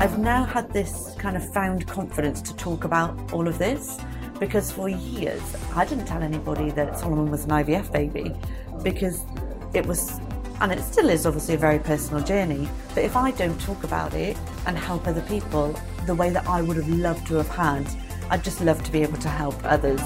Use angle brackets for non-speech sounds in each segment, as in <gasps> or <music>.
I've now had this kind of found confidence to talk about all of this because for years I didn't tell anybody that Solomon was an IVF baby because it was, and it still is obviously a very personal journey. But if I don't talk about it and help other people the way that I would have loved to have had, I'd just love to be able to help others.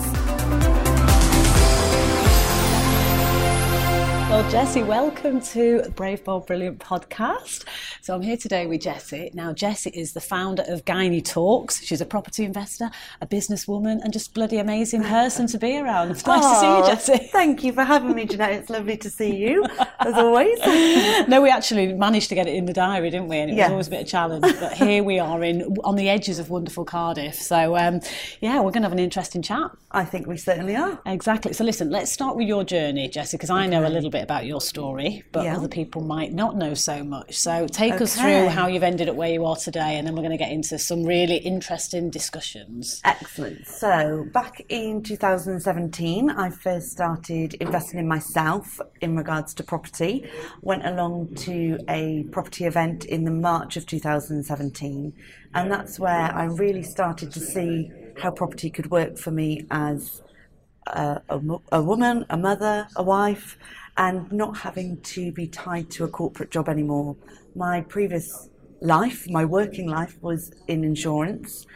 Well, Jessie, welcome to Brave Bold Brilliant podcast. So I'm here today with Jessie. Now, Jessie is the founder of Gynae Talks. She's a property investor, a businesswoman, and just bloody amazing person to be around. It's nice to see you, Jessie. Thank you for having me, Jeanette. It's lovely to see you, as always. <laughs> no, we actually managed to get it in the diary, didn't we? And it was always a bit of a challenge. But here we are in on the edges of wonderful Cardiff. So um, yeah, we're going to have an interesting chat. I think we certainly are. Exactly. So listen, let's start with your journey, Jessie, because I know a little bit about your story, but Yeah. other people might not know so much. So take us through how you've ended up where you are today, and then we're going to get into some really interesting discussions. Excellent. So, back in 2017, I first started investing in myself in regards to property. Went along to a property event in the March of 2017, and that's where I really started to see how property could work for me as a, a, a woman, a mother, a wife, and not having to be tied to a corporate job anymore. My previous life, my working life, was in insurance,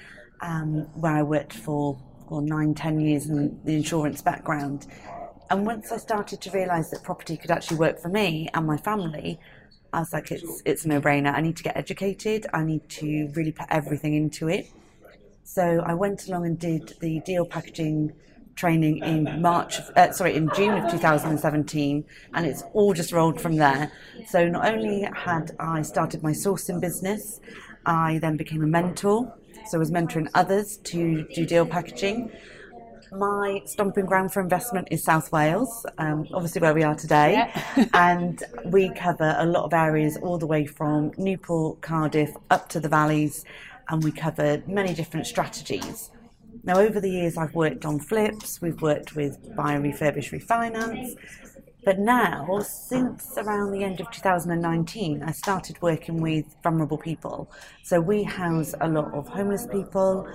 um, where I worked for well, nine, ten years in the insurance background. And once I started to realise that property could actually work for me and my family, I was like, it's it's a no-brainer. I need to get educated. I need to really put everything into it. So I went along and did the deal packaging training in March, of- uh, sorry, in June of 2017, and it's all just rolled from there. So not only had I started my sourcing business, I then became a mentor. So I was mentoring others to do deal packaging. My stomping ground for investment is South Wales, um, obviously where we are today, <laughs> and we cover a lot of areas all the way from Newport, Cardiff, up to the valleys, and we cover many different strategies. Now, over the years, I've worked on flips, we've worked with buy and refurbish refinance, but now, since around the end of 2019, I started working with vulnerable people. So we house a lot of homeless people,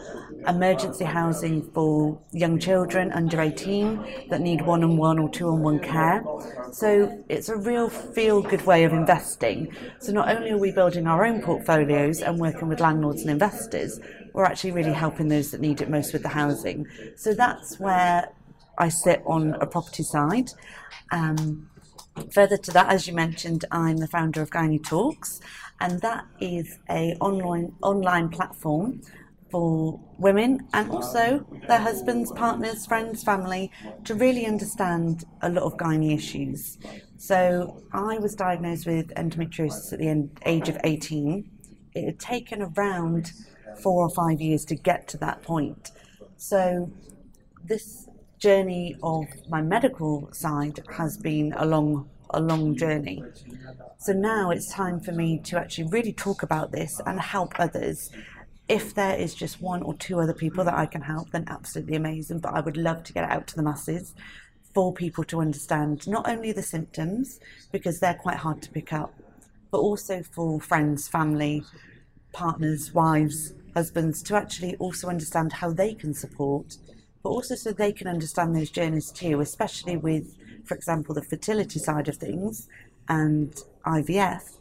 emergency housing for young children under 18 that need one on one or two on one care. So it's a real feel good way of investing. So not only are we building our own portfolios and working with landlords and investors, we're actually really helping those that need it most with the housing. So that's where I sit on a property side. Um, further to that, as you mentioned, I'm the founder of Gynae Talks, and that is a online online platform for women and also their husbands, partners, friends, family to really understand a lot of gynae issues. So I was diagnosed with endometriosis at the end, age of 18. It had taken around four or five years to get to that point. So this journey of my medical side has been a long a long journey. So now it's time for me to actually really talk about this and help others. If there is just one or two other people that I can help, then absolutely amazing. But I would love to get it out to the masses for people to understand not only the symptoms, because they're quite hard to pick up, but also for friends, family, partners, wives, husbands to actually also understand how they can support, but also so they can understand those journeys too, especially with, for example, the fertility side of things and IVF.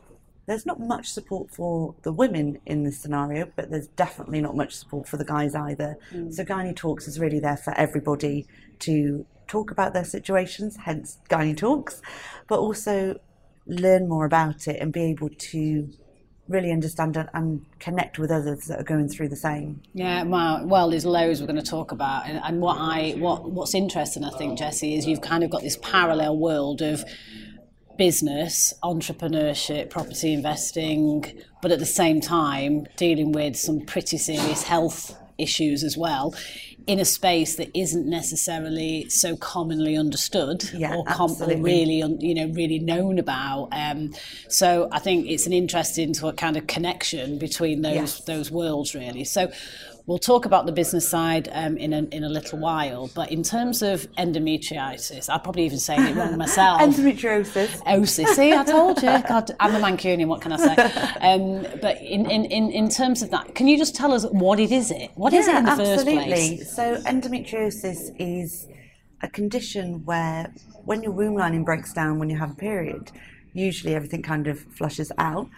There's not much support for the women in this scenario, but there's definitely not much support for the guys either. Mm. So Gynae Talks is really there for everybody to talk about their situations, hence Gynae Talks, but also learn more about it and be able to really understand and connect with others that are going through the same. Yeah, well, well, there's loads we're going to talk about, and, and what I what what's interesting, I think, Jessie, is you've kind of got this parallel world of business, entrepreneurship, property investing, but at the same time dealing with some pretty serious health issues as well in a space that isn't necessarily so commonly understood Yeah, or, com- or really un- you know really known about um, so I think it's an interesting sort of kind of connection between those Yes. those worlds really so We'll talk about the business side um, in, a, in a little while, but in terms of endometriosis, I'll probably even say it wrong myself. <laughs> Endometriosis. Osis. See, I told you. <laughs> God, I'm a Mancunian, what can I say? Um, but in, in, in, in terms of that, can you just tell us what it is it? What yeah, is it in the absolutely. first place? So endometriosis is a condition where when your womb lining breaks down when you have a period, usually everything kind of flushes out.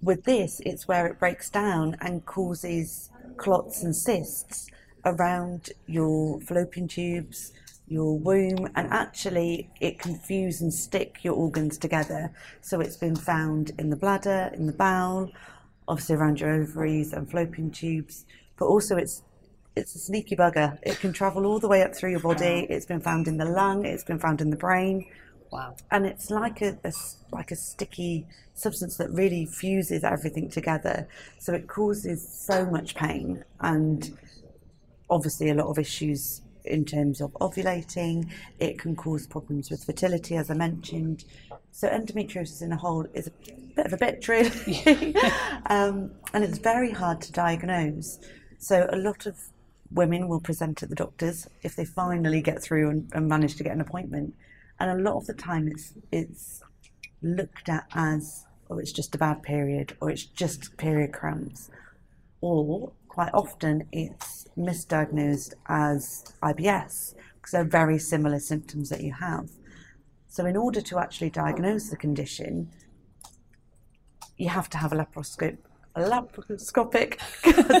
With this, it's where it breaks down and causes clots and cysts around your fallopian tubes, your womb, and actually it can fuse and stick your organs together. So it's been found in the bladder, in the bowel, obviously around your ovaries and fallopian tubes, but also it's it's a sneaky bugger. It can travel all the way up through your body. It's been found in the lung. It's been found in the brain. Wow. And it's like a, a like a sticky substance that really fuses everything together. So it causes so much pain and obviously a lot of issues in terms of ovulating. It can cause problems with fertility, as I mentioned. So endometriosis in a whole is a bit of a bitch, really, <laughs> <laughs> um, and it's very hard to diagnose. So a lot of women will present at the doctors if they finally get through and, and manage to get an appointment, and a lot of the time it's it's looked at as oh it's just a bad period or it's just period cramps, or quite often it's misdiagnosed as IBS because they're very similar symptoms that you have. So, in order to actually diagnose the condition, you have to have a laparoscope, a laparoscopic,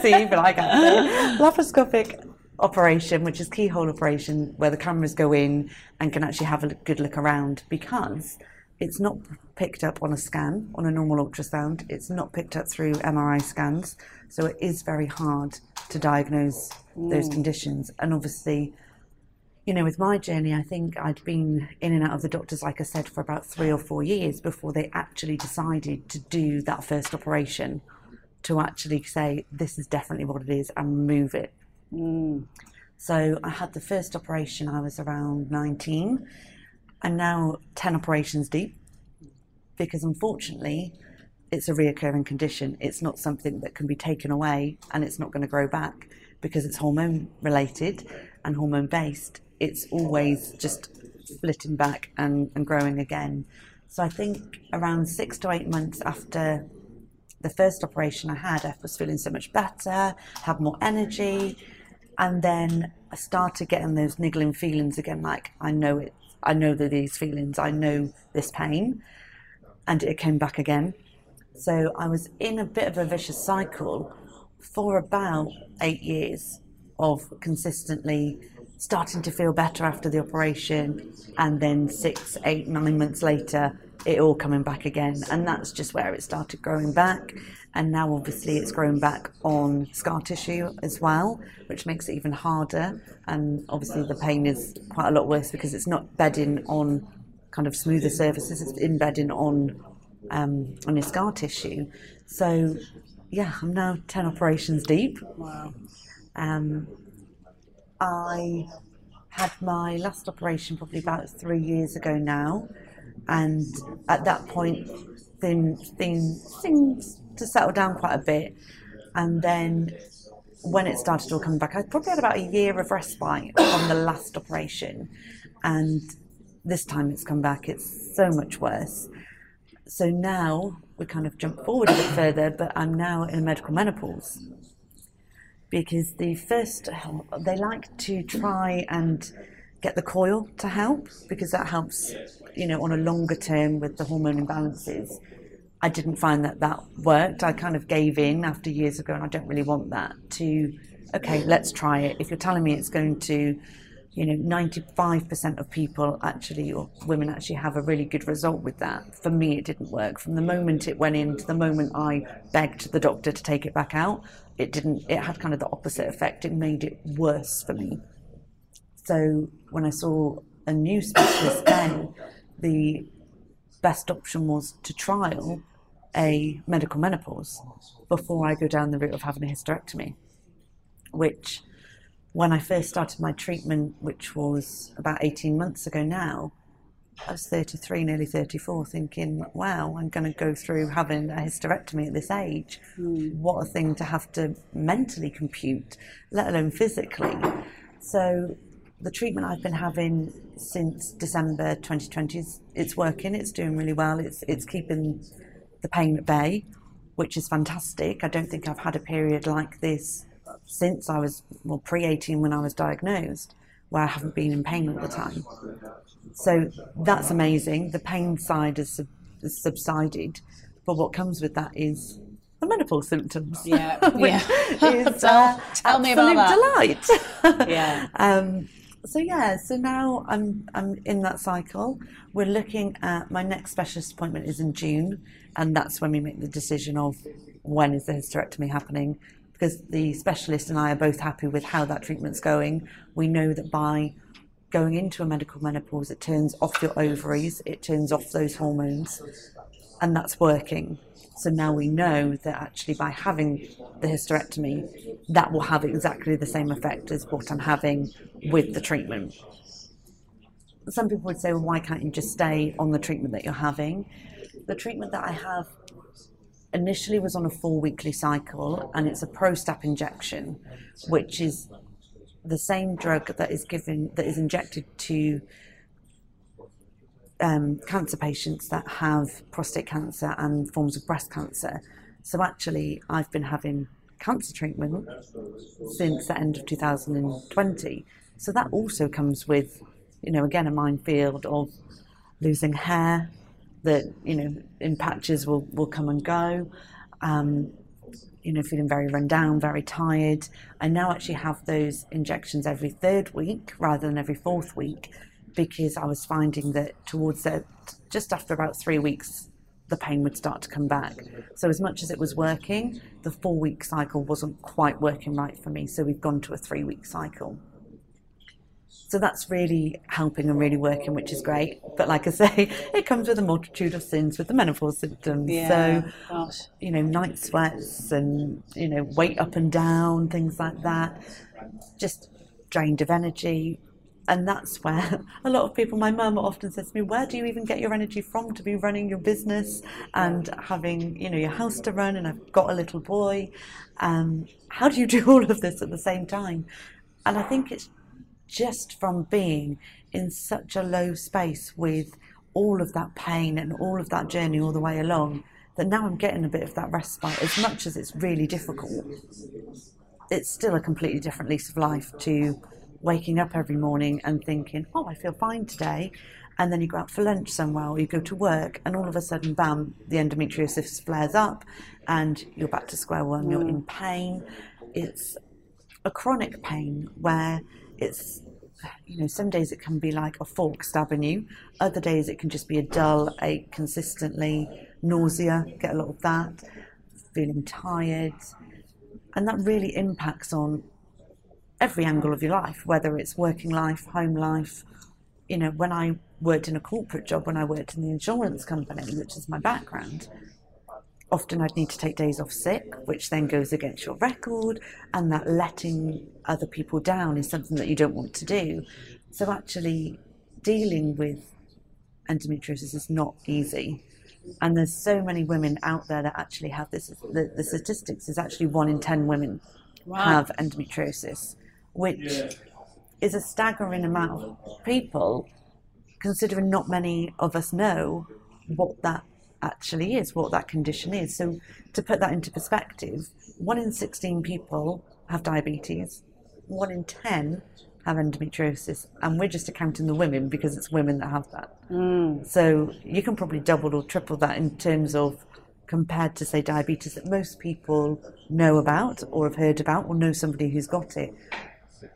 see, even I can't laparoscopic operation, which is keyhole operation, where the cameras go in and can actually have a good look around because it's not picked up on a scan, on a normal ultrasound. It's not picked up through MRI scans. So it is very hard to diagnose those hmm. conditions. And obviously, you know, with my journey, I think I'd been in and out of the doctors, like I said, for about three or four years before they actually decided to do that first operation to actually say, this is definitely what it is and remove it. Hmm. So I had the first operation, I was around 19, and now 10 operations deep because unfortunately, it's a reoccurring condition. It's not something that can be taken away and it's not going to grow back because it's hormone related and hormone based. It's always just splitting back and, and growing again. So I think around six to eight months after the first operation I had, I was feeling so much better, had more energy, and then I started getting those niggling feelings again. Like I know it, I know that these feelings, I know this pain, and it came back again. So I was in a bit of a vicious cycle for about eight years of consistently starting to feel better after the operation, and then six, eight, nine months later, it all coming back again. And that's just where it started growing back. And now, obviously, it's grown back on scar tissue as well, which makes it even harder. And obviously, the pain is quite a lot worse because it's not bedding on kind of smoother surfaces, it's embedding on um, on your scar tissue. So, yeah, I'm now 10 operations deep. Wow. Um, I had my last operation probably about three years ago now, and at that point, things things things to settle down quite a bit, and then when it started all coming back, I probably had about a year of respite from the last operation, and this time it's come back. It's so much worse. So now we kind of jump forward a bit further, but I'm now in medical menopause because the first they like to try and get the coil to help because that helps you know on a longer term with the hormone imbalances i didn't find that that worked. I kind of gave in after years ago and i don't really want that to okay let's try it. If you're telling me it's going to you know 95% of people actually or women actually have a really good result with that for me it didn't work. From the moment it went in to the moment i begged the doctor to take it back out it didn't it had kind of the opposite effect. It made it worse for me. So when i saw a new specialist then the best option was to trial a medical menopause before i go down the route of having a hysterectomy which when I first started my treatment, which was about 18 months ago now, I was 33, nearly 34, thinking, wow, I'm going to go through having a hysterectomy at this age. Mm. What a thing to have to mentally compute, let alone physically. So the treatment I've been having since December 2020 is it's working. It's doing really well. It's it's keeping the pain at bay, which is fantastic. I don't think I've had a period like this since I was well pre 18 when I was diagnosed, where I haven't been in pain all the time. So that's amazing. The pain side has, has subsided, but what comes with that is the menopause symptoms. Yeah, <laughs> yeah. is, <laughs> tell, uh, tell me about that. delight. yeah. <laughs> Um, so yeah, so now I'm I'm in that cycle. We're looking at my next specialist appointment is in June, and that's when we make the decision of when is the hysterectomy happening. Because the specialist and I are both happy with how that treatment's going. We know that by going into a medical menopause, it turns off your ovaries, it turns off those hormones, and that's working. So now we know that actually by having the hysterectomy, that will have exactly the same effect as what I'm having with the treatment. Some people would say, well, why can't you just stay on the treatment that you're having? The treatment that I have initially was on a four weekly cycle, and it's a Prostap injection, which is the same drug that is given that is injected to um, cancer patients that have prostate cancer and forms of breast cancer. So actually, I've been having cancer treatment since the end of 2020. So that also comes with, you know, again, a minefield of losing hair that, you know, in patches will, will come and go. Um, you know, feeling very run down, very tired. I now actually have those injections every third week rather than every fourth week because I was finding that towards the, just after about three weeks, the pain would start to come back. So as much as it was working, the four week cycle wasn't quite working right for me. So we've gone to a three week cycle. So that's really helping and really working, which is great. But like I say, <laughs> it comes with a multitude of sins with the menopause symptoms. Yeah, so, gosh. you know, night sweats and, you know, weight up and down, things like that. Just drained of energy, and that's where <laughs> a lot of people, my mum often says to me, where do you even get your energy from to be running your business and having, you know, your house to run? And I've got a little boy. Um, how do you <laughs> do all of this at the same time? And I think it's just from being in such a low space with all of that pain and all of that journey all the way along that now I'm getting a bit of that respite. As much as it's really difficult, it's still a completely different lease of life to waking up every morning and thinking, oh, I feel fine today. And then you go out for lunch somewhere or you go to work, and all of a sudden, bam, the endometriosis flares up and you're back to square one. Mm. You're in pain. It's a chronic pain where it's, you know, some days it can be like a fork stabbing you, other days it can just be a dull ache consistently, nausea, get a lot of that, feeling tired. And that really impacts on every angle of your life, whether it's working life, home life. You know, when I worked in a corporate job, when I worked in the insurance company, which is my background, often I'd need to take days off sick, which then goes against your record, and that letting other people down is something that you don't want to do. So, actually, dealing with endometriosis is not easy. And there's so many women out there that actually have this. The, the statistics is actually one in 10 women wow. have endometriosis which is a staggering amount of people, considering not many of us know what that actually is, what that condition is. So, to put that into perspective, one in 16 people have diabetes, one in 10 have endometriosis, and we're just accounting the women because it's women that have that. Mm. So, you can probably double or triple that in terms of compared to, say, diabetes that most people know about or have heard about or know somebody who's got it.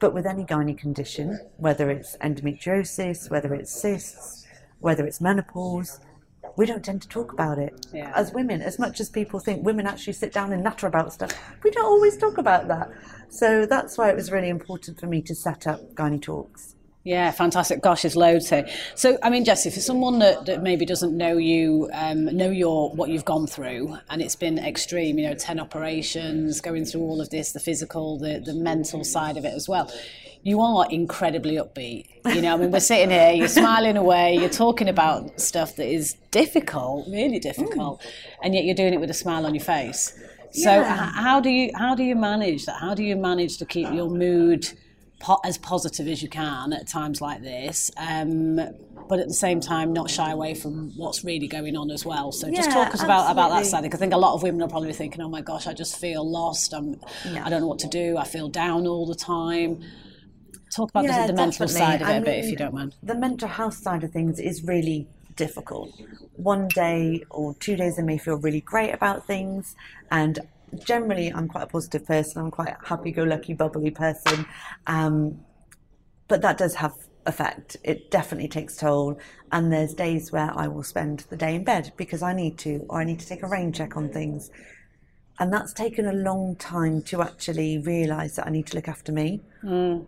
But with any gynae condition, whether it's endometriosis, whether it's cysts, whether it's menopause, we don't tend to talk about it. Yeah. As women, as much as people think women actually sit down and natter about stuff, we don't always talk about that. So that's why it was really important for me to set up Gynae Talks. Yeah, fantastic. Gosh, there's loads here. So, I mean, Jessie, for someone that, that maybe doesn't know you, um, know your what you've gone through, and it's been extreme. You know, ten operations, going through all of this, the physical, the the mental side of it as well. You are incredibly upbeat. You know, I mean, we're sitting here, you're smiling away, you're talking about stuff that is difficult, really difficult, mm. and yet you're doing it with a smile on your face. So, yeah. how do you how do you manage that? How do you manage to keep your mood? Po- as positive as you can at times like this. Um, but at the same time, not shy away from what's really going on as well. So just talk us about, about that side. Because I think a lot of women are probably thinking, "Oh my gosh, I just feel lost. I'm, yeah. I don't know what to do. I feel down all the time." Talk about yeah, the, the mental side of it I mean, a bit, if you don't mind. The mental health side of things is really difficult. One day or two days, I may feel really great about things, and generally I'm quite a positive person. I'm quite a happy-go-lucky, bubbly person, um, but that does have effect. It definitely takes toll. And there's days where I will spend the day in bed because I need to, or I need to take a rain check on things. And that's taken a long time to actually realise that I need to look after me. Mm.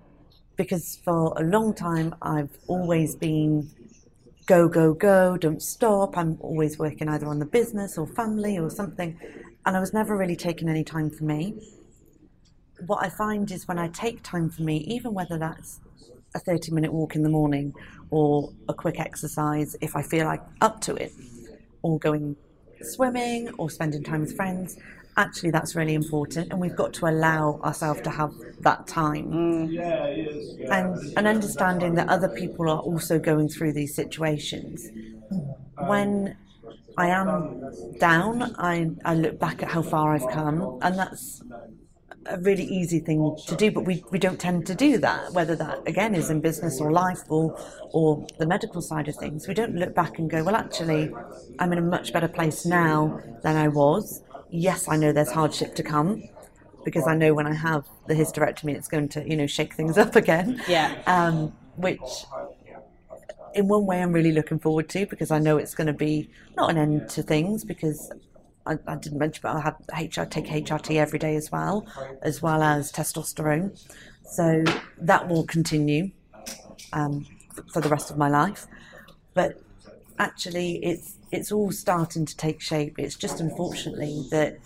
Because for a long time, I've always been go, go, go, don't stop. I'm always working either on the business or family or something and I was never really taking any time for me. What I find is when I take time for me, even whether that's a 30 minute walk in the morning or a quick exercise if I feel like up to it, or going swimming or spending time with friends, actually that's really important and we've got to allow ourselves to have that time mm. and and understanding that other people are also going through these situations when I am down. I, I look back at how far I've come, and that's a really easy thing to do, but we, we don't tend to do that, whether that again is in business or life or or the medical side of things. We don't look back and go, well actually I'm in a much better place now than I was. Yes, I know there's hardship to come because I know when I have the hysterectomy it's going to, you know, shake things <laughs> up again. Yeah. Um, which in one way I'm really looking forward to because I know it's going to be not an end to things because I, I didn't mention, but I have HR take HRT every day as well, as well as testosterone. So that will continue um, for the rest of my life. But actually, it's it's all starting to take shape. It's just unfortunately that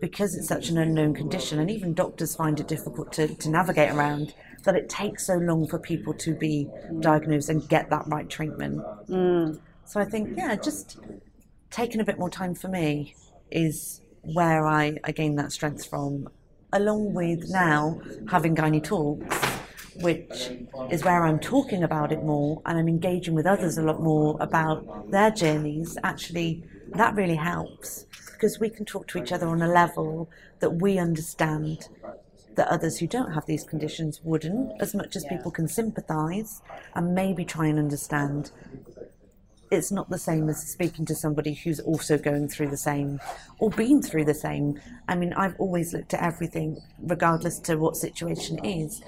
because it's such an unknown condition, and even doctors find it difficult to, to navigate around that it takes so long for people to be diagnosed and get that right treatment. Mm. So I think, yeah, just taking a bit more time for me is where I, I gain that strength from, along with now having Gynae Talks, which is where I'm talking about it more and I'm engaging with others a lot more about their journeys. Actually, that really helps because we can talk to each other on a level that we understand that others who don't have these conditions wouldn't, as much as yeah. people can sympathise and maybe try and understand. It's not the same as speaking to somebody who's also going through the same or been through the same. I mean, I've always looked at everything, regardless to what situation is,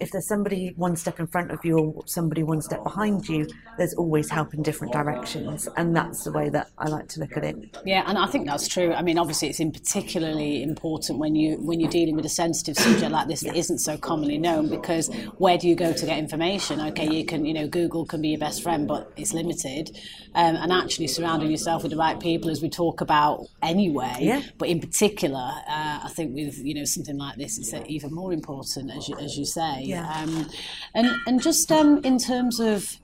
if there's somebody one step in front of you or somebody one step behind you, there's always help in different directions, and that's the way that I like to look at it. Yeah, and I think that's true. I mean, obviously, it's in particularly important when you when you're dealing with a sensitive subject like this that isn't so commonly known. Because where do you go to get information? Okay, you can you know Google can be your best friend, but it's limited. Um, and actually surrounding yourself with the right people, as we talk about anyway. Yeah. But in particular, uh, I think with you know something like this, it's even more important, as you, as you say. Yeah. Um, and and just um, in terms of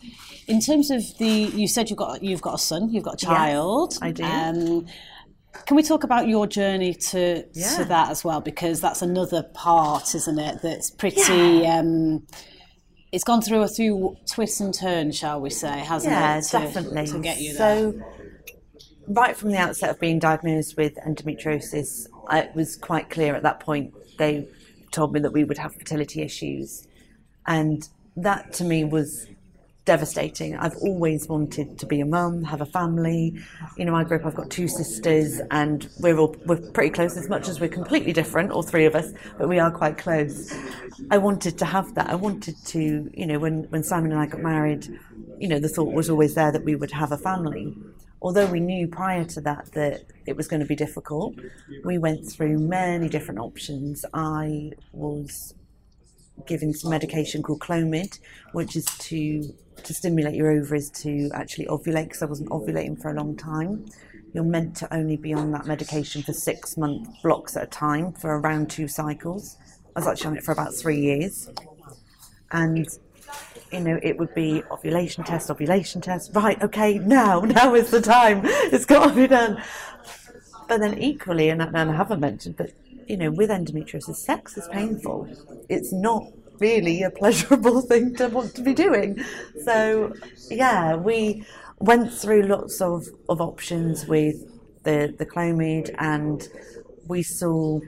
in terms of the you said you've got you've got a son, you've got a child. Yes, I do. Um, can we talk about your journey to yeah. to that as well? Because that's another part, isn't it? That's pretty. Yeah. Um, it's gone through a few twists and turns, shall we say, hasn't yeah, it? Yeah, definitely. To get you there. So, right from the outset of being diagnosed with endometriosis, it was quite clear at that point they told me that we would have fertility issues. And that to me was devastating. I've always wanted to be a mum, have a family. You know, my group, I've got two sisters, and we're all we're pretty close. As much as we're completely different, all three of us, but we are quite close. I wanted to have that. I wanted to, you know, when when Simon and I got married, you know, the thought was always there that we would have a family although we knew prior to that that it was going to be difficult, we went through many different options. I was given some medication called Clomid, which is to to stimulate your ovaries to actually ovulate because I wasn't ovulating for a long time. You're meant to only be on that medication for six month blocks at a time for around two cycles. I was actually on it for about three years. And you know, it would be ovulation test, ovulation test. Right, okay, now, <laughs> now is the time. It's got to be done. But then equally, and and I haven't mentioned, but you know, with endometriosis, sex is painful. It's not really a pleasurable <laughs> thing to want to be doing. So, yeah, we went through lots of, of options with the, the Clomid and we saw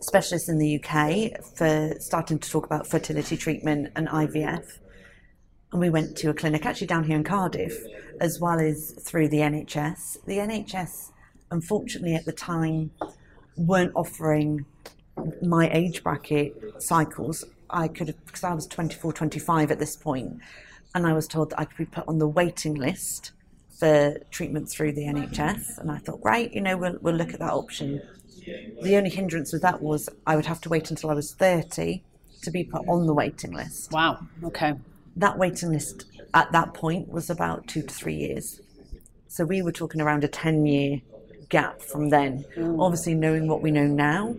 specialists in the UK for starting to talk about fertility treatment and IVF. And we went to a clinic actually down here in Cardiff, as well as through the NHS. The NHS, unfortunately, at the time, weren't offering my age bracket cycles. I could have, because I was 24, 25 at this point, and I was told that I could be put on the waiting list for treatment through the NHS. And I thought, right, you know, we'll, we'll look at that option. The only hindrance with that was I would have to wait until I was 30 to be put on the waiting list. Wow, okay. That waiting list at that point was about two to three years. So we were talking around a 10 year gap from then. Mm. Obviously, knowing what we know now,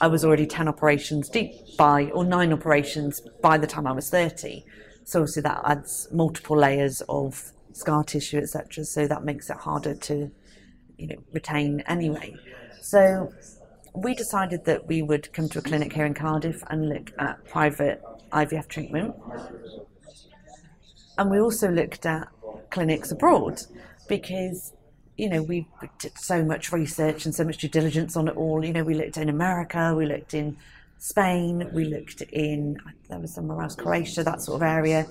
I was already 10 operations deep by, or nine operations by the time I was 30. So obviously that adds multiple layers of scar tissue, etc. So that makes it harder to, you know, retain anyway. So we decided that we would come to a clinic here in Cardiff and look at private IVF treatment. And we also looked at clinics abroad because you know, we did so much research and so much due diligence on it all. You know, we looked in America, we looked in Spain, we looked in, there was somewhere else, Croatia, that sort of area.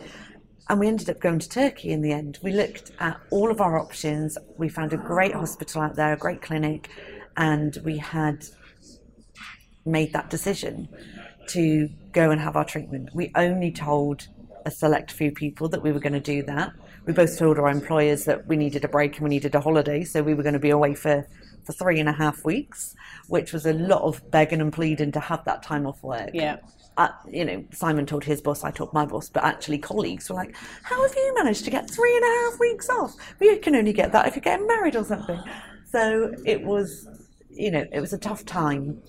And we ended up going to Turkey in the end. We looked at all of our options. We found a great hospital out there, a great clinic, and we had made that decision to go and have our treatment. We only told a select few people that we were going to do that we both told our employers that we needed a break and we needed a holiday, so we were going to be away for, for three and a half weeks, which was a lot of begging and pleading to have that time off work. Yeah. Uh, you know, Simon told his boss, I told my boss, but actually colleagues were like, "How have you managed to get three and a half weeks off? You can only get that if you're getting married or something." So it was, you know, it was a tough time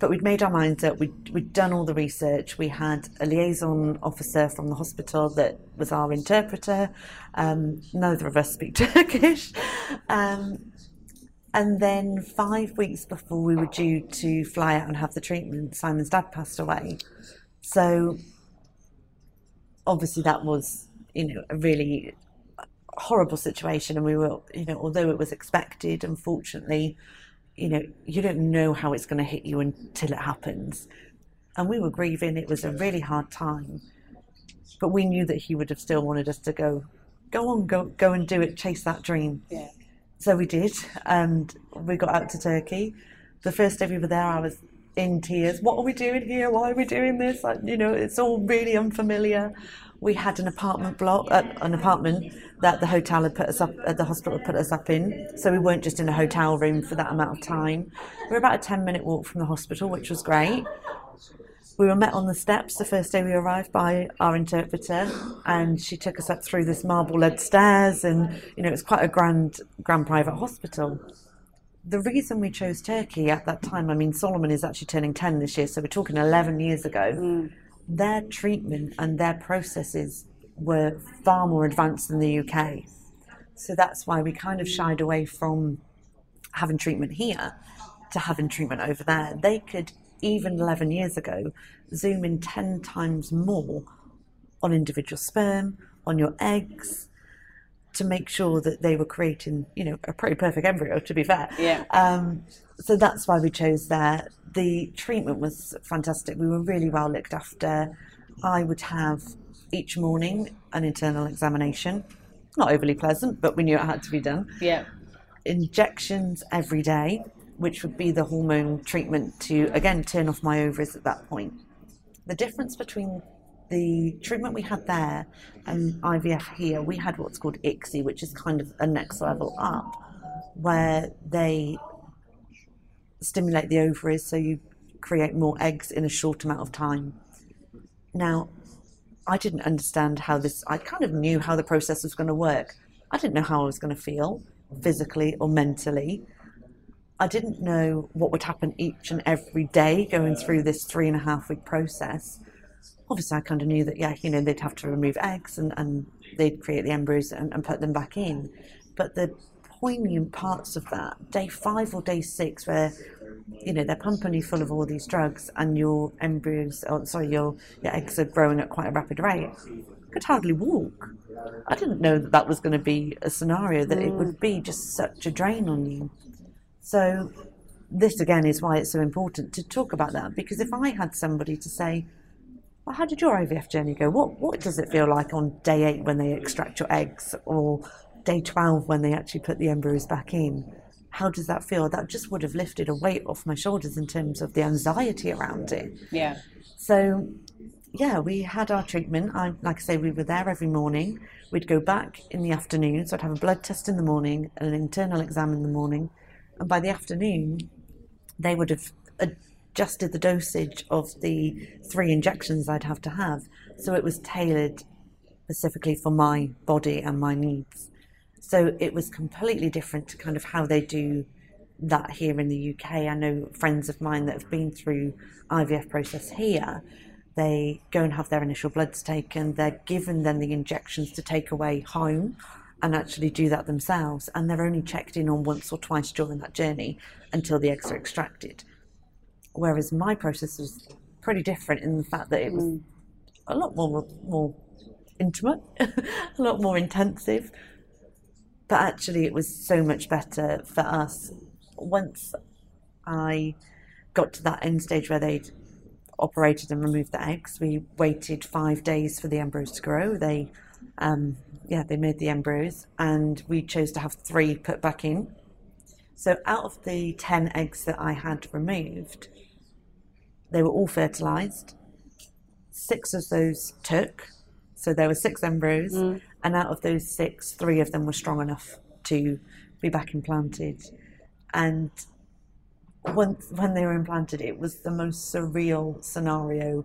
but we'd made our minds up. We'd, we'd done all the research. We had a liaison officer from the hospital that was our interpreter. Um, neither of us speak <laughs> Turkish. Um, and then five weeks before we were due to fly out and have the treatment, Simon's dad passed away. So obviously that was, you know, a really horrible situation. And we were, you know, although it was expected, unfortunately, you know, you don't know how it's going to hit you until it happens. And we were grieving. It was a really hard time. But we knew that he would have still wanted us to go, go on, go, go and do it, chase that dream. Yeah. So we did. And we got out to Turkey. The first day we were there, I was in tears. What are we doing here? Why are we doing this? Like, you know, it's all really unfamiliar we had an apartment block, uh, an apartment that the hotel had put us up, uh, the hospital had put us up in. So we weren't just in a hotel room for that amount of time. We were about a 10 minute walk from the hospital, which was great. We were met on the steps the first day we arrived by our interpreter, and she took us up through this marble led stairs, and you know, it was quite a grand, grand private hospital. The reason we chose Turkey at that time, I mean, Solomon is actually turning 10 this year, so we're talking 11 years ago. Mm their treatment and their processes were far more advanced than the UK. So that's why we kind of shied away from having treatment here to having treatment over there. They could, even 11 years ago, zoom in 10 times more on individual sperm, on your eggs, to make sure that they were creating, you know, a pretty perfect embryo, to be fair. Yeah. Um, so that's why we chose there the treatment was fantastic. We were really well looked after. I would have each morning an internal examination. Not overly pleasant, but we knew it had to be done. Yeah. Injections every day, which would be the hormone treatment to, again, turn off my ovaries at that point. The difference between the treatment we had there and IVF here, we had what's called ICSI, which is kind of a next level up, where they stimulate the ovaries so you create more eggs in a short amount of time. Now, I didn't understand how this, I kind of knew how the process was going to work. I didn't know how I was going to feel physically or mentally. I didn't know what would happen each and every day going through this three and a half week process. Obviously, I kind of knew that, yeah, you know, they'd have to remove eggs and, and they'd create the embryos and, and put them back in. But the poignant parts of that, day five or day six, where you know they're pumping you full of all these drugs and your embryos, or sorry, your your eggs are growing at quite a rapid rate. Could hardly walk. I didn't know that that was going to be a scenario that it would mm. be just such a drain on you. So this again is why it's so important to talk about that because if I had somebody to say, well, how did your IVF journey go? What what does it feel like on day eight when they extract your eggs, or day twelve when they actually put the embryos back in? How does that feel? That just would have lifted a weight off my shoulders in terms of the anxiety around it. Yeah. So, yeah, we had our treatment. I, like I say, we were there every morning. We'd go back in the afternoon. So I'd have a blood test in the morning, and an internal exam in the morning, and by the afternoon, they would have adjusted the dosage of the three injections I'd have to have. So it was tailored specifically for my body and my needs. So it was completely different to kind of how they do that here in the UK. I know friends of mine that have been through IVF process here. They go and have their initial bloods taken. They're given then the injections to take away home and actually do that themselves. And they're only checked in on once or twice during that journey until the eggs are extracted. Whereas my process was pretty different in the fact that it was Mm. a lot more more intimate, <laughs> a lot more intensive. But actually, it was so much better for us once I got to that end stage where they'd operated and removed the eggs. We waited five days for the embryos to grow. They, um, yeah, they made the embryos, and we chose to have three put back in. So out of the ten eggs that I had removed, they were all fertilized. Six of those took, so there were six embryos, and out of those six, three of them were strong enough to be back implanted. And once when they were implanted, it was the most surreal scenario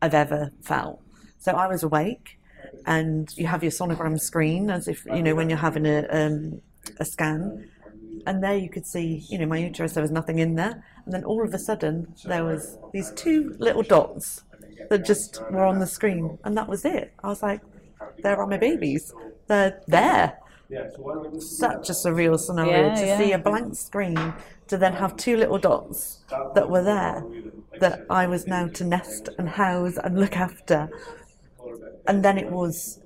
I've ever felt. So I was awake, and you have your sonogram screen as if you know when you're having a um, a scan, and there you could see you know my uterus. There was nothing in there, and then all of a sudden there was these two little dots that just were on the screen, and that was it. I was like, there are my babies. They're there such a surreal scenario Yeah, to yeah. see a blank screen to then have two little dots that were there that I was now to nest and house and look after. And then it was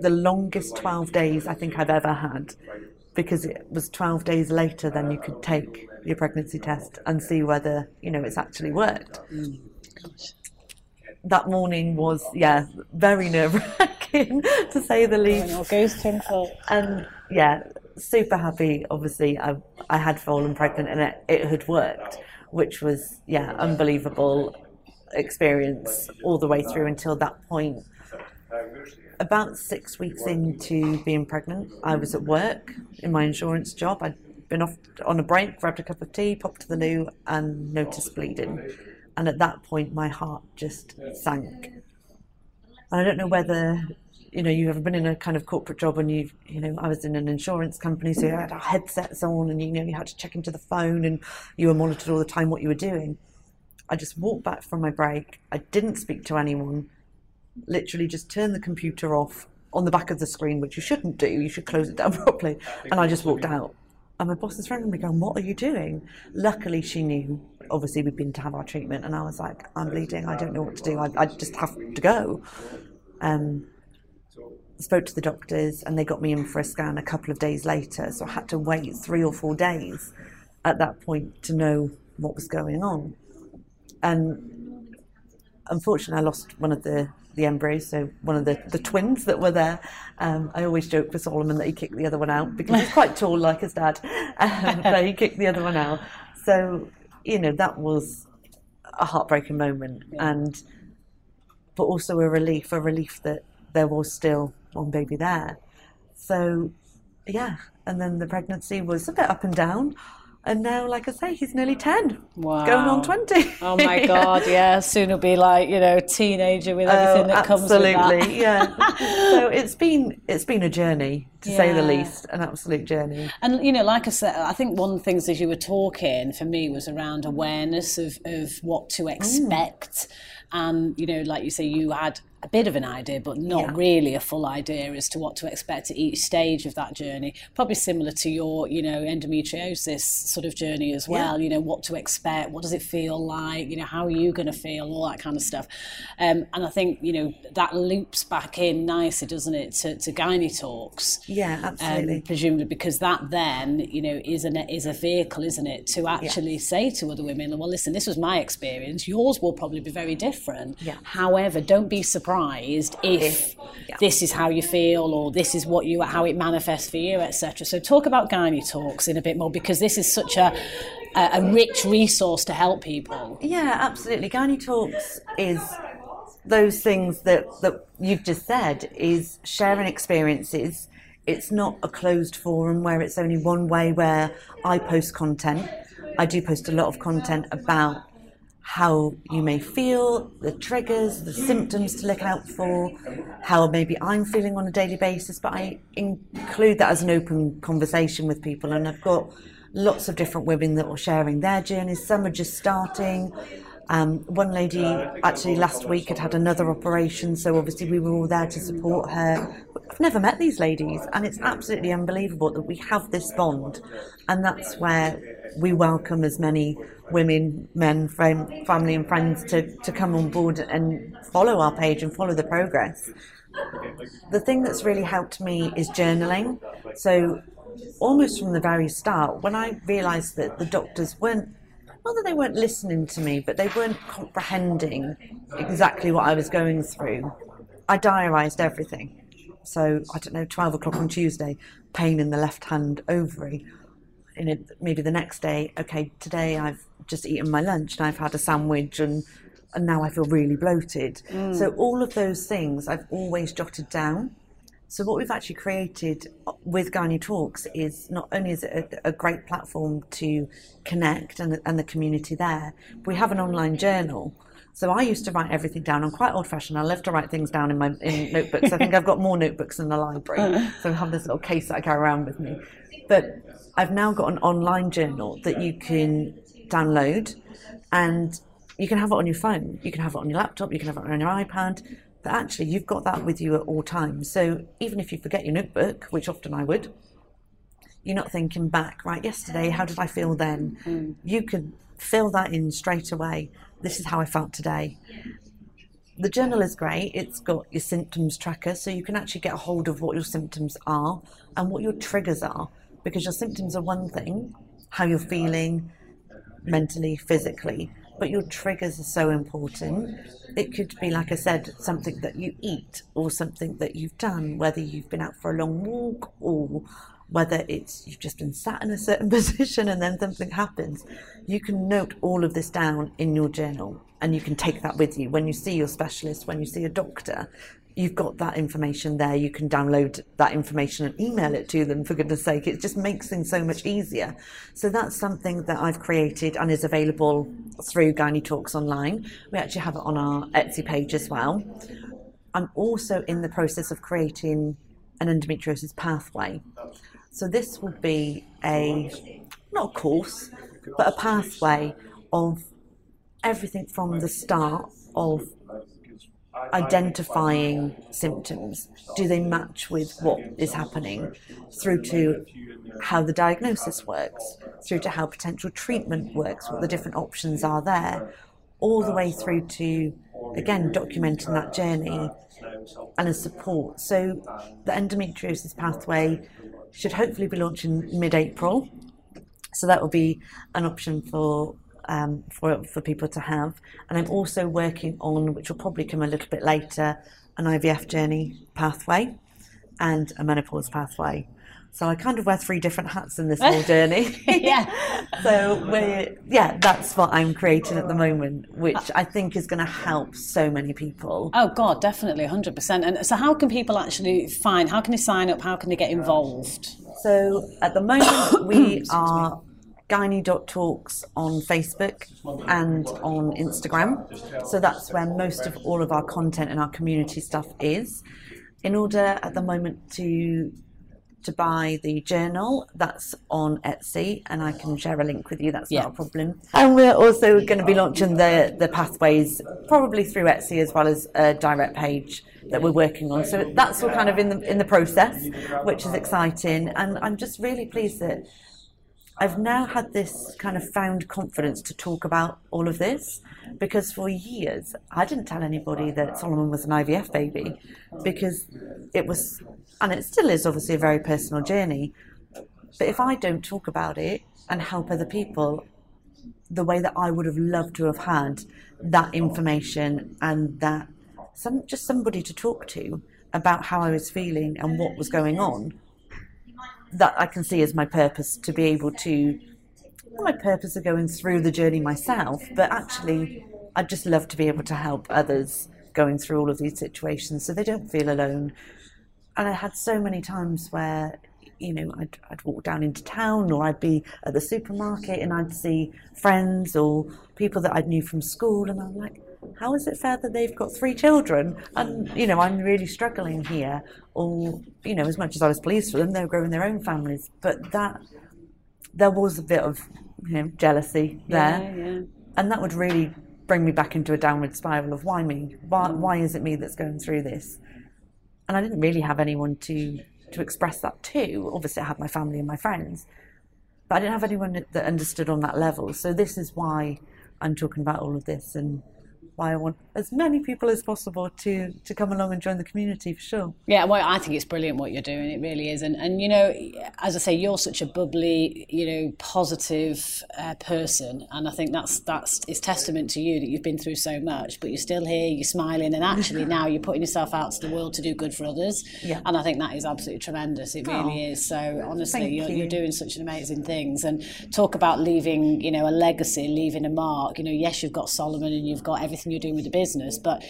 the longest 12 days I think I've ever had because it was 12 days later then you could take your pregnancy test and see whether, you know, it's actually worked. Mm. That morning was, yeah, very nerve wracking <laughs> to say the least Or goes to and yeah, super happy. Obviously, I I had fallen pregnant and it, it had worked, which was yeah, unbelievable experience all the way through until that point. About six weeks into being pregnant, I was at work in my insurance job. I'd been off on a break, grabbed a cup of tea, popped to the loo, and noticed bleeding. And at that point, my heart just sank. And I don't know whether you know you've ever been in a kind of corporate job and you've you know I was in an insurance company, so you had our headsets on and you know you had to check into the phone and you were monitored all the time what you were doing. I just walked back from my break. I didn't speak to anyone. Literally, just turned the computer off on the back of the screen, which you shouldn't do. You should close it down <laughs> properly. And I just walked out. And my boss is phoning me going, What are you doing? Luckily, she knew. Obviously, we'd been to have our treatment, and I was like, I'm bleeding. I don't know what to do. I, I just have to go. Um, spoke to the doctors, and they got me in for a scan a couple of days later. So I had to wait three or four days at that point to know what was going on. And unfortunately, I lost one of the, the embryos, so one of the, the twins that were there. Um, I always joke with Solomon that he kicked the other one out because he's quite tall, like his dad. <laughs> Um, but he kicked the other one out. So, you know, that was a heartbreaking moment. And, but also a relief, a relief that there was still one baby there. So, yeah. And then the pregnancy was a bit up and down. And now, like I say, he's nearly 10. Wow. Going on 20. Oh my <laughs> God, yeah. Soon he'll be like, you know, teenager with everything Oh, that comes with that. absolutely, yeah. <laughs> so it's been it's been a journey to say the least, an absolute journey. And you know, like I said, I think one of the things as you were talking for me was around awareness of, of what to expect. And you know, like you say, you had a bit of an idea, but not Yeah. really a full idea as to what to expect at each stage of that journey. Probably similar to your, you know, endometriosis sort of journey as well. You know, what to expect, what does it feel like, you know, how are you going to feel, all that kind of stuff. Um, and I think you know that loops back in nicely, doesn't it, to, to gynae talks Yeah, absolutely. um, presumably because that then you know is an is a vehicle isn't it to actually say to other women well listen this was my experience yours will probably be very different Yeah. however don't be surprised if, yeah. this is how you feel or this is what you how it manifests for you etc so talk about gynae talks in a bit more because this is such a a, a rich resource to help people Yeah, absolutely. Gynae Talks is those things that, that you've just said is sharing experiences. It's not a closed forum where it's only one way where I post content. I do post a lot of content about how you may feel, the triggers, the symptoms to look out for, how maybe I'm feeling on a daily basis, but I include that as an open conversation with people. And I've got lots of different women that are sharing their journeys. Some are just starting. Um, one lady actually last week had had another operation, so obviously we were all there to support her. I've never met these ladies, and it's absolutely unbelievable that we have this bond, and that's where we welcome as many women, men, fam- family, and friends to, to come on board and follow our page and follow the progress. The thing that's really helped me is journaling. So, almost from the very start, when I realised that the doctors weren't not that they weren't listening to me, but they weren't comprehending exactly what I was going through. I diarised everything. So I don't know, twelve o'clock on Tuesday, pain in the left hand ovary. In it, maybe the next day, okay, today I've just eaten my lunch and I've had a sandwich and and now I feel really bloated. Mm. So all of those things I've always jotted down. So what we've actually created uh, with Gynae Talks is not only is it a, a great platform to connect and, and the community there, we have an online journal. So I used to write everything down. I'm quite old-fashioned. I love to write things down in my in notebooks. I think I've got more notebooks in the library, uh-huh. so I have this little case that I carry around with me. But I've now got an online journal that you can download, and you can have it on your phone. You can have it on your laptop. You can have it on your iPad. But actually, you've got that with you at all times. So even if you forget your notebook, which often I would, you're not thinking back, right, yesterday, how did I feel then? Mm. You can fill that in straight away. This is how I felt today. The journal is great. It's got your symptoms tracker, so you can actually get a hold of what your symptoms are and what your triggers are. Because your symptoms are one thing, how you're feeling mentally, physically, but your triggers are so important. It could be, like I said, something that you eat or something that you've done, whether you've been out for a long walk or whether it's you've just been sat in a certain <laughs> position and then something happens. You can note all of this down in your journal and you can take that with you when you see your specialist, when you see a doctor. You've got that information there. You can download that information and email it to them, for goodness sake. It just makes things so much easier. So that's something that I've created and is available through Gynae Talks Online. We actually have it on our Etsy page as well. I'm also in the process of creating an endometriosis pathway. So this will be a not a course, but a pathway of everything from the start of identifying symptoms. Do they match with what is happening? Through to how the diagnosis works, through to how potential treatment works, what the different options are there, all the way through to, again, documenting that journey and a support. So the endometriosis pathway should hopefully be launching mid-April. So that will be an option for um, for for people to have. And I'm also working on, which will probably come a little bit later, an IVF journey pathway and a menopause pathway. So I kind of wear three different hats in this whole <laughs> journey. yeah <laughs> so we're yeah, that's what I'm creating at the moment, which I think is going to help so many people. Oh God, definitely, hundred percent. And so, how can people actually find? How can they sign up? How can they get involved? So at the moment, we <coughs> are gynae.talks on Facebook and on Instagram. So that's where most of all of our content and our community stuff is. In order at the moment to to buy the journal, that's on Etsy, and I can share a link with you. That's Yeah. not a problem. And we're also going to be launching the the pathways probably through Etsy as well as a direct page that we're working on. So that's all kind of in the in the process, which is exciting. And I'm just really pleased that I've now had this kind of found confidence to talk about all of this because for years I didn't tell anybody that Solomon was an IVF baby because it was, and it still is obviously a very personal journey. But if I don't talk about it and help other people the way that I would have loved to have had that information and that some just somebody to talk to about how I was feeling and what was going on that I can see as my purpose to be able to my purpose of going through the journey myself, but actually I'd just love to be able to help others going through all of these situations so they don't feel alone. And I had so many times where, you know, I'd, I'd walk down into town or I'd be at the supermarket and I'd see friends or people that I'd knew from school and I'm like, how is it fair that they've got three children? And you know I'm really struggling here. Or you know as much as I was pleased for them they're growing their own families. But that there was a bit of you know jealousy there. Yeah, yeah. and that would really bring me back into a downward spiral of why me? Why, mm. why is it me that's going through this? And I didn't really have anyone to to express that to. Obviously I had my family and my friends. But I didn't have anyone that understood on that level. So this is why I'm talking about all of this and I want as many people as possible to to come along and join the community for sure Yeah, well, I think it's brilliant what you're doing. It really is, and and you know, as I say, you're such a bubbly, you know, positive uh, person, and I think that's that's it's testament to you that you've been through so much, but you're still here, you're smiling, and actually <laughs> now you're putting yourself out to the world to do good for others. Yeah. And I think that is absolutely tremendous. It really Oh, is. So honestly, you're, you. you're doing such amazing things, and talk about leaving, you know, a legacy, leaving a mark. You know, yes, you've got Solomon, and you've got everything you're doing with the business, but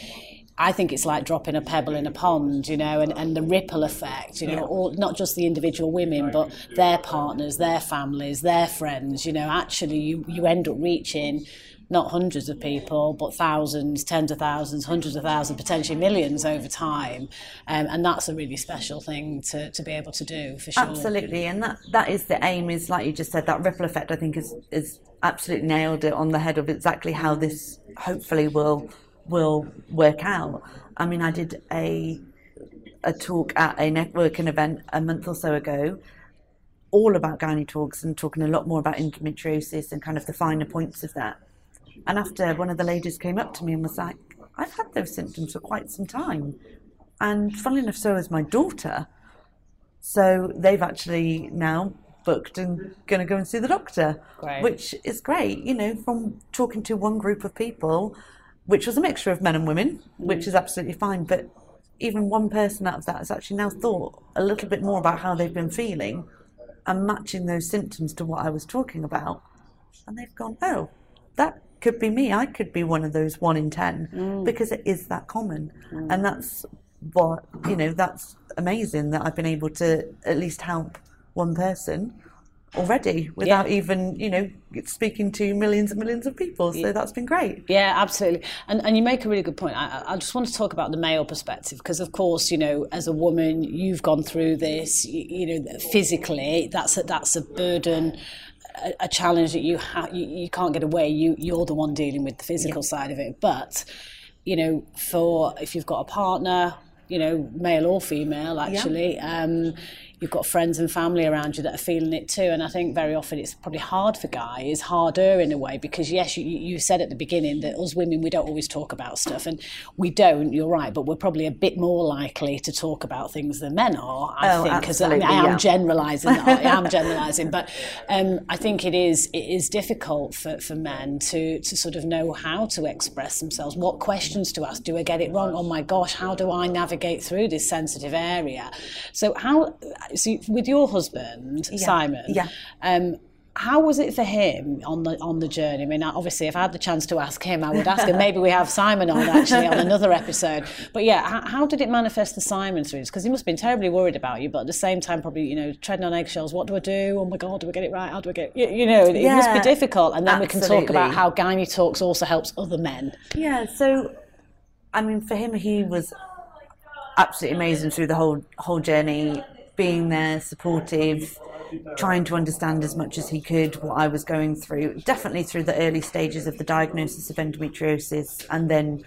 I think it's like dropping a pebble in a pond, you know, and, and the ripple effect, you know, all, not just the individual women, but their partners, their families, their friends, you know, actually you, you end up reaching not hundreds of people, but thousands, tens of thousands, hundreds of thousands, potentially millions over time. Um, and that's a really special thing to, to be able to do, for sure. Absolutely, and that that is the aim. Is like you just said, that ripple effect. I think is is absolutely nailed it on the head of exactly how mm. this hopefully will will work out. I mean, I did a a talk at a networking event a month or so ago, all about gynae talks and talking a lot more about endometriosis and kind of the finer points of that. And after one of the ladies came up to me and was like, "I've had those symptoms for quite some time," and funnily enough, so has my daughter. So they've actually now booked and going to go and see the doctor, Great. which is great. You know, from talking to one group of people, which was a mixture of men and women, which mm. is absolutely fine. But even one person out of that has actually now thought a little bit more about how they've been feeling and matching those symptoms to what I was talking about. And they've gone, oh, that could be me. I could be one of those one in 10 mm. because it is that common. Mm. And that's what, you know, that's amazing that I've been able to at least help one person already without even, you know, speaking to millions and millions of people. So that's been great. Yeah, absolutely. And and you make a really good point. I, I just want to talk about the male perspective because, of course, you know, as a woman, you've gone through this. You, you know, physically, that's a, that's a burden. A, a challenge that you have, you, you can't get away. You you're the one dealing with the physical side of it. But you know, for if you've got a partner, you know, male or female, actually, um, you've got friends and family around you that are feeling it too. And I think very often it's probably hard for guys, harder in a way, because yes, you, you said at the beginning that us women, we don't always talk about stuff. And we don't, you're right, but we're probably a bit more likely to talk about things than men are, I Oh, think. Because I, mean, I am yeah. generalising, I <laughs> am generalising. But um, I think it is it is difficult for, for men to, to sort of know how to express themselves, what questions to ask. Do I get it wrong? Oh my gosh, how do I navigate through this sensitive area? So how so with your husband, Simon, yeah. um, how was it for him on the on the journey? I mean, obviously, if I had the chance to ask him, I would ask him. Maybe we have Simon on actually on another episode. But yeah, how, how did it manifest for Simon through this? Because he must have been terribly worried about you, but at the same time, probably you know treading on eggshells. What do I do? Oh my God, do I get it right? How do I get? You, you know, it Yeah, must be difficult. And then we can talk about how Gynae Talks also helps other men. Yeah, so I mean, for him, he was absolutely amazing through the whole whole journey, being there, supportive, trying to understand as much as he could what I was going through. Definitely through the early stages of the diagnosis of endometriosis, and then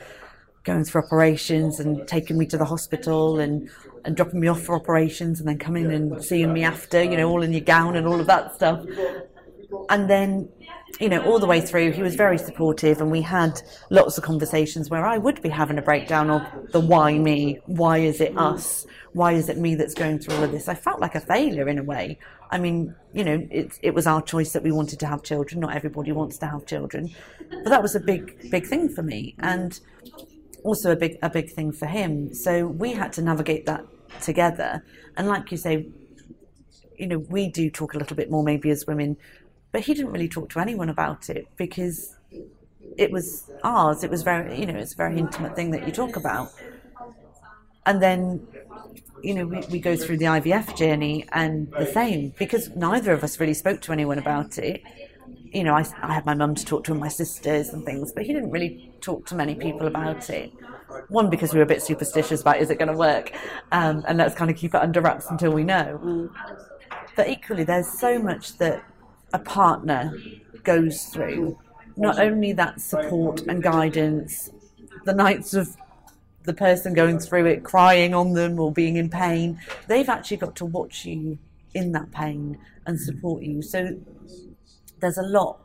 going through operations and taking me to the hospital and and dropping me off for operations, and then coming and seeing me after, you know, all in your gown and all of that stuff. And then you know, all the way through, he was very supportive, and we had lots of conversations where I would be having a breakdown of the why me, why is it us, why is it me that's going through all of this. I felt like a failure in a way. I mean, you know, it, it was our choice that we wanted to have children. Not everybody wants to have children, but that was a big, big thing for me, and also a big, a big thing for him. So we had to navigate that together. And like you say, you know, we do talk a little bit more maybe as women, but he didn't really talk to anyone about it because it was ours. It was very, you know, it's a very intimate thing that you talk about. And then, you know, we, we go through the IVF journey and the same because neither of us really spoke to anyone about it. You know, I, I had my mum to talk to and my sisters and things, but he didn't really talk to many people about it. One, because we were a bit superstitious about is it going to work? Um, and let's kind of keep it under wraps until we know. But equally, there's so much that a partner goes through. Not only that support and guidance, the nights of the person going through it crying on them or being in pain, they've actually got to watch you in that pain and support you. So there's a lot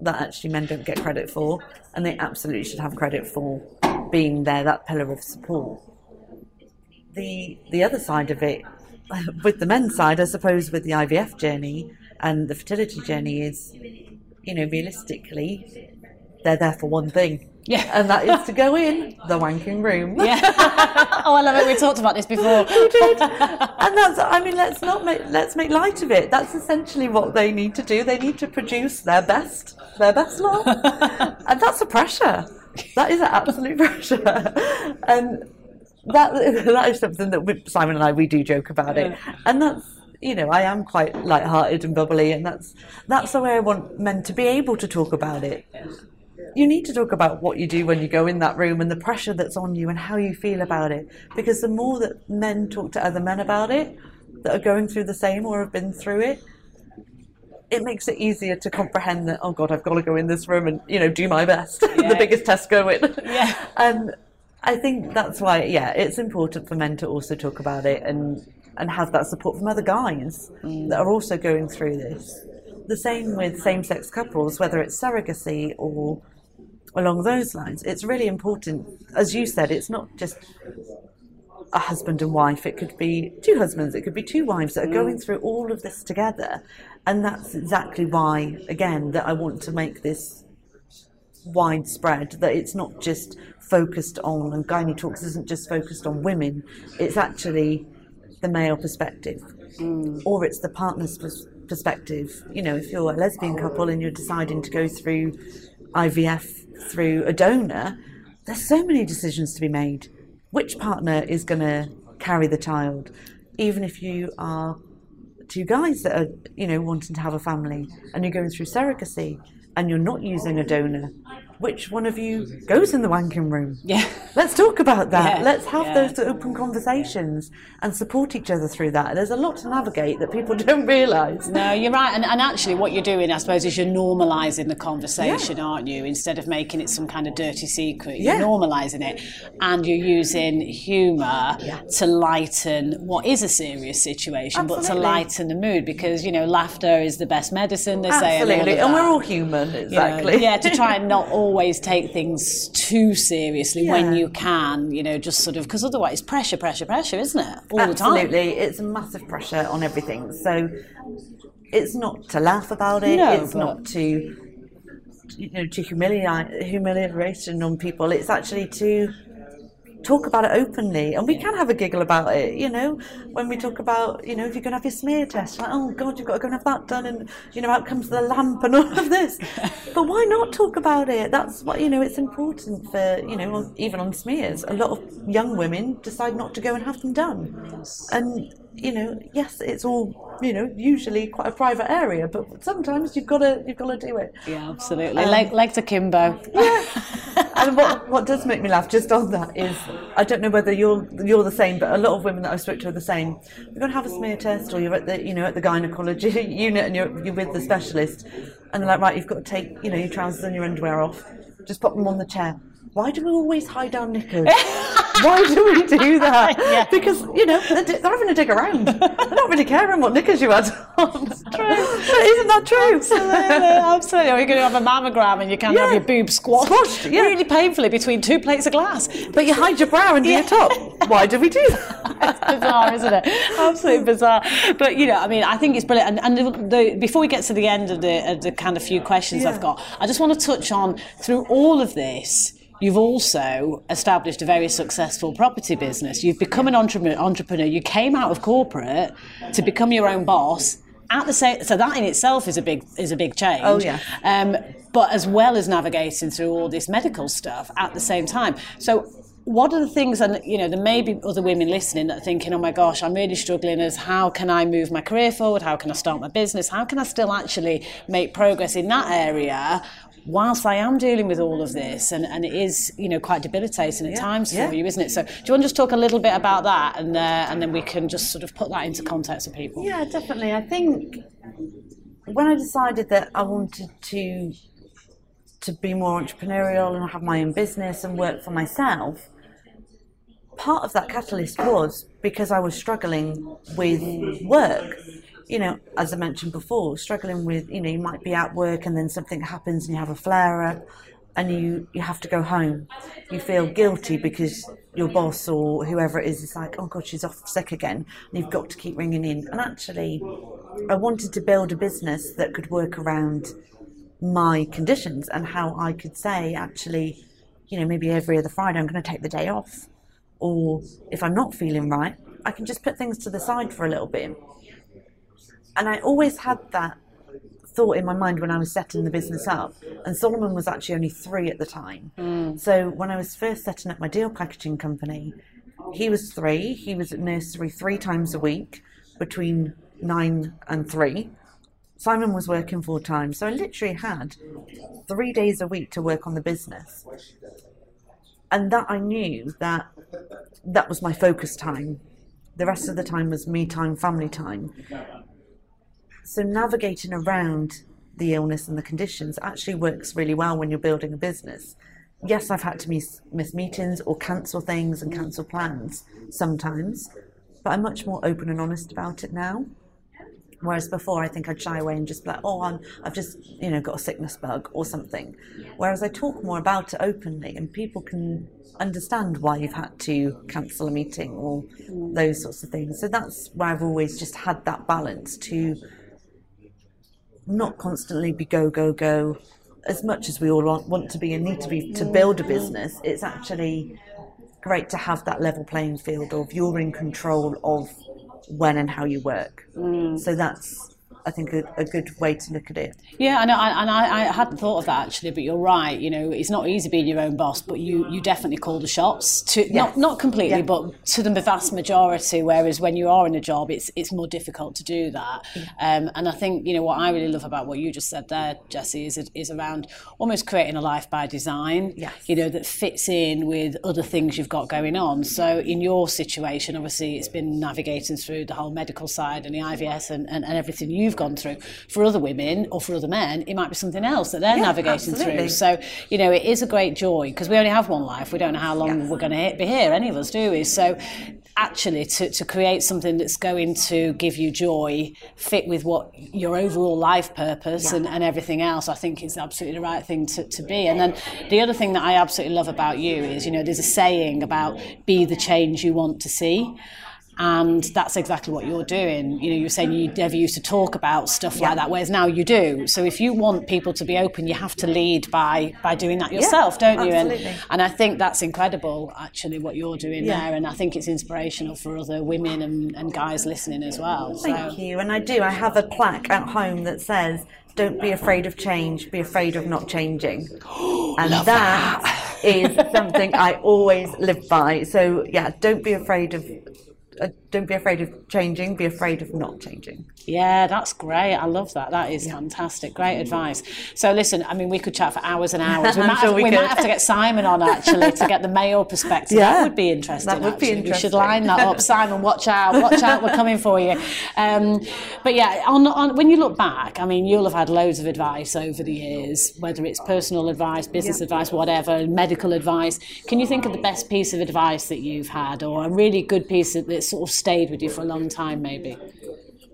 that actually men don't get credit for, and they absolutely should have credit for being there, that pillar of support. The the other side of it, <laughs> with the men's side, I suppose, with the IVF journey and the fertility journey is, you know, realistically, they're there for one thing. Yeah. And that is to go in the wanking room. Yeah. <laughs> oh, I love it. We talked about this before. We did. And that's I mean let's not make let's make light of it. That's essentially what they need to do. They need to produce their best their best love. <laughs> and that's a pressure. That is an absolute <laughs> pressure. And that that is something that we, Simon and I we do joke about it. And that's you know, I am quite light-hearted and bubbly, and that's that's the way I want men to be able to talk about it. You need to talk about what you do when you go in that room and the pressure that's on you and how you feel about it. Because the more that men talk to other men about it, that are going through the same or have been through it, it makes it easier to comprehend that. Oh God, I've got to go in this room and you know do my best. <laughs> Yeah. the biggest test going. Yeah. And I think that's why, yeah, it's important for men to also talk about it and and have that support from other guys mm. that are also going through this. The same with same-sex couples, whether it's surrogacy or along those lines. It's really important, as you said. It's not just a husband and wife. It could be two husbands. It could be two wives that are mm. going through all of this together, and that's exactly why, again, that I want to make this widespread. That it's not just focused on, and Gynae Talks isn't just focused on women. It's actually the male perspective, mm. or it's the partner's pers- perspective. You know, if you're a lesbian couple and you're deciding to go through IVF through a donor, there's so many decisions to be made. Which partner is going to carry the child? Even if you are two guys that are, you know, wanting to have a family and you're going through surrogacy and you're not using a donor, which one of you goes in the wanking room? Yeah. Let's talk about that. Yeah, Let's have yeah. those open conversations and support each other through that. There's a lot to navigate that people <laughs> don't realise. No, you're right. And, and actually, what you're doing, I suppose, is you're normalising the conversation, aren't you? Instead of making it some kind of dirty secret, you're Yeah. normalising it. And you're using humour Yeah. to lighten what is a serious situation, but to lighten the mood because, you know, laughter is the best medicine, they say. and Absolutely. And that. we're all human, You know, exactly. yeah, to try and not <laughs> always take things too seriously when you can, you know, just sort of, because otherwise pressure, pressure, pressure, isn't it? All the time. Absolutely, it's a massive pressure on everything. So it's not to laugh about it. No, it's not to you know to humiliate humiliation on people. It's actually to talk about it openly, and we can have a giggle about it. You know, when we talk about, you know, if you're going to have your smear test, like, oh God, you've got to go and have that done, and you know, out comes the lamp and <laughs> all of this. <laughs> but why not talk about it? That's what you know. It's important for you know, even on smears, a lot of young women decide not to go and have them done, and you know, yes, it's all you know, usually quite a private area, but sometimes you've got to you've got to do it. Yeah, absolutely. Um, like legs Kimbo. Yeah. and what what does make me laugh just on that is I don't know whether you're you're the same, but a lot of women that I spoke to are the same. You're going to have a smear test, or you're at the you know at the gynecology <laughs> unit, and you're you're with the specialist, and they're like, right, you've got to take you know your trousers and your underwear off. Just pop them on the chair. Why do we always hide our knickers? <laughs> Why do we do that? <laughs> yeah. Because, you know, they're, they're, having to dig around. They're not really caring what knickers you had on. That's true. <laughs> But isn't that true? Absolutely, absolutely. Or you're going to have a mammogram and you can't yeah. have your boobs squashed, squashed yeah. really painfully between two plates of glass. But you hide your brow under yeah. your top. Why do we do that? it's bizarre, isn't it? Absolutely bizarre. But, you know, I mean, I think it's brilliant. And, and the, the, before we get to the end of the, of the kind of few questions I've got, I just want to touch on through all of this, You've also established a very successful property business. You've become an entrepreneur. You came out of corporate to become your own boss. At the same, so that in itself is a big is a big change. Oh yeah. Um, but as well as navigating through all this medical stuff at the same time. So what are the things and you know there may be other women listening that are thinking oh my gosh i'm really struggling as how can i move my career forward how can i start my business how can i still actually make progress in that area whilst I am dealing with all of this, and, and it is, you know, quite debilitating at yeah, times for yeah. you, isn't it? So, do you want to just talk a little bit about that, and uh, and then we can just sort of put that into context for people? Yeah, definitely. I think when I decided that I wanted to to be more entrepreneurial and have my own business and work for myself, part of that catalyst was because I was struggling with work you know, as I mentioned before, struggling with, you know, you might be at work and then something happens and you have a flare up and you, you have to go home. You feel guilty because your boss or whoever it is is like, oh God, she's off sick again. And you've got to keep ringing in. And actually, I wanted to build a business that could work around my conditions and how I could say, actually, you know, maybe every other Friday I'm going to take the day off. Or if I'm not feeling right, I can just put things to the side for a little bit and I always had that thought in my mind when I was setting the business up. And Solomon was actually only three at the time. Mm. So when I was first setting up my deal packaging company, he was three. He was at nursery three times a week between nine and three. Simon was working full time. So I literally had three days a week to work on the business. And that I knew that that was my focus time. The rest of the time was me time, family time. So navigating around the illness and the conditions actually works really well when you're building a business. Yes, I've had to miss, miss meetings or cancel things and cancel plans sometimes, but I'm much more open and honest about it now. Whereas before, I think I'd shy away and just be like, "Oh, I'm, I've just, you know, got a sickness bug or something." Whereas I talk more about it openly, and people can understand why you've had to cancel a meeting or those sorts of things. So that's where I've always just had that balance to not constantly be go, go, go. As much as we all want, want to be and need to be to build a business, it's actually great to have that level playing field of you're in control of when and how you work. Mm. So that's I think, a, a, good way to look at it. Yeah, and, I, and I, I, hadn't thought of that actually, but you're right. You know, it's not easy being your own boss, but you, you definitely call the shots. To yes. not not completely, yeah. but to the vast majority. Whereas when you are in a job, it's it's more difficult to do that. Um, and I think you know what I really love about what you just said there, Jessie, is is around almost creating a life by design. Yes. You know that fits in with other things you've got going on. So in your situation, obviously, it's been navigating through the whole medical side and the IVF and, and, and everything you've gone through. For other women or for other men, it might be something else that they're yeah, navigating absolutely. through. So, you know, it is a great joy because we only have one life. We don't know how long yes. we're going to be here, any of us, do we? So, actually, to, to create something that's going to give you joy, fit with what your overall life purpose yeah. and, and everything else, I think is absolutely the right thing to, to be. And then the other thing that I absolutely love about you is, you know, there's a saying about be the change you want to see. And that's exactly what you're doing. You know, you're saying you never used to talk about stuff Yeah. like that, whereas now you do. So if you want people to be open, you have to lead by by doing that yourself, don't you? And, absolutely. and I think that's incredible, actually, what you're doing Yeah. there. And I think it's inspirational for other women and, and guys listening as well. Thank so, you. And I do. I have a plaque at home that says, "Don't be afraid of change. Be afraid of not changing." <gasps> and that is something I always live by. So yeah, don't be afraid of. Uh, don't be afraid of changing. Be afraid of not changing. Yeah, that's great. I love that. That is fantastic. Great advice. So, listen, I mean, we could chat for hours and hours. <laughs> We, might, sure have, we we might have to get Simon on actually to get the male perspective. Yeah. That Yeah, would be interesting. that would be interesting. We should line that up. <laughs> Simon, watch out. Watch out. We're coming for you. Um, but yeah, on, on, when you look back, I mean, you'll have had loads of advice over the years, whether it's personal advice, business Yeah. advice, whatever, medical advice. Can you think of the best piece of advice that you've had or a really good piece that, that sort of stayed with you for a long time, maybe?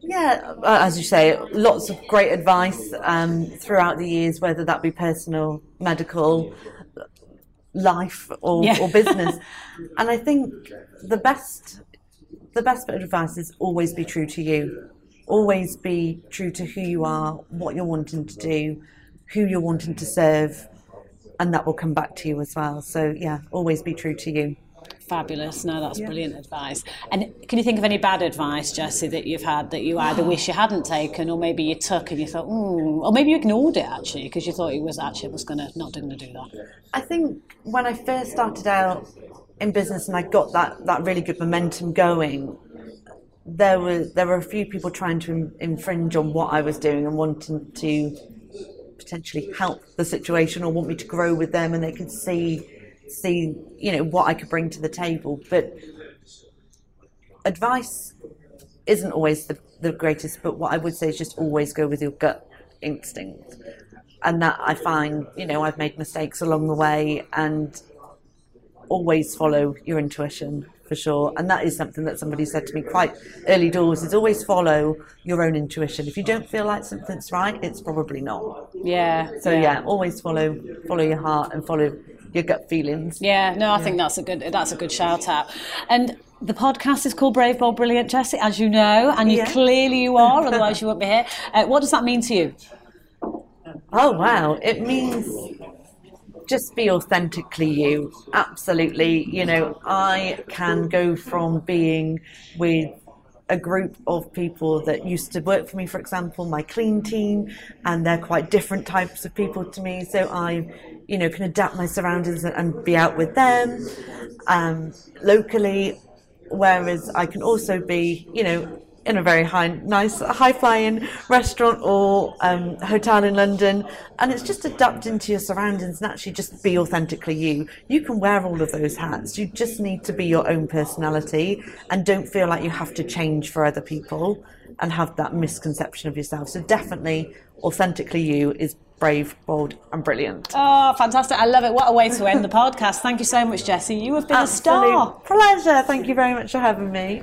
Yeah, uh, as you say, lots of great advice um, throughout the years, whether that be personal, medical, life, or, Yeah. or business. <laughs> and I think the best, the best bit of advice is always be true to you. Always be true to who you are, what you're wanting to do, who you're wanting to serve, and that will come back to you as well. So yeah, always be true to you. Fabulous. No, that's brilliant advice. And can you think of any bad advice, Jessie, that you've had that you either wish you hadn't taken, or maybe you took and you thought, mm, or maybe you ignored it actually because you thought it was actually was going to not going to do that. I think when I first started out in business and I got that, that really good momentum going, there were there were a few people trying to infringe on what I was doing and wanting to potentially help the situation or want me to grow with them, and they could see see you know what I could bring to the table. But advice isn't always the, the greatest, but what I would say is just always go with your gut instinct. And that I find, you know, I've made mistakes along the way and always follow your intuition for sure. And that is something that somebody said to me quite early doors is always follow your own intuition. If you don't feel like something's right, it's probably not. Yeah. So yeah, always follow follow your heart and follow your gut feelings. Yeah, no, I think that's a good that's a good shout out. And the podcast is called Brave Bold Brilliant Jessie, as you know, and you Yeah. clearly you are, <laughs> otherwise you wouldn't be here. Uh, what does that mean to you? Oh wow, it means just be authentically you. Absolutely. You know, I can go from being with a group of people that used to work for me, for example, my clean team, and they're quite different types of people to me. So I, you know, can adapt my surroundings and, and be out with them um, locally. Whereas I can also be, you know, in a very high, nice, high-flying restaurant or um, hotel in London, and it's just adapt into your surroundings and actually just be authentically you. You can wear all of those hats. You just need to be your own personality, and don't feel like you have to change for other people and have that misconception of yourself. So definitely, authentically you is brave, bold, and brilliant. Oh, fantastic. I love it. What a way to end the podcast. Thank you so much, Jessie. You have been a star. Pleasure. Thank you very much for having me.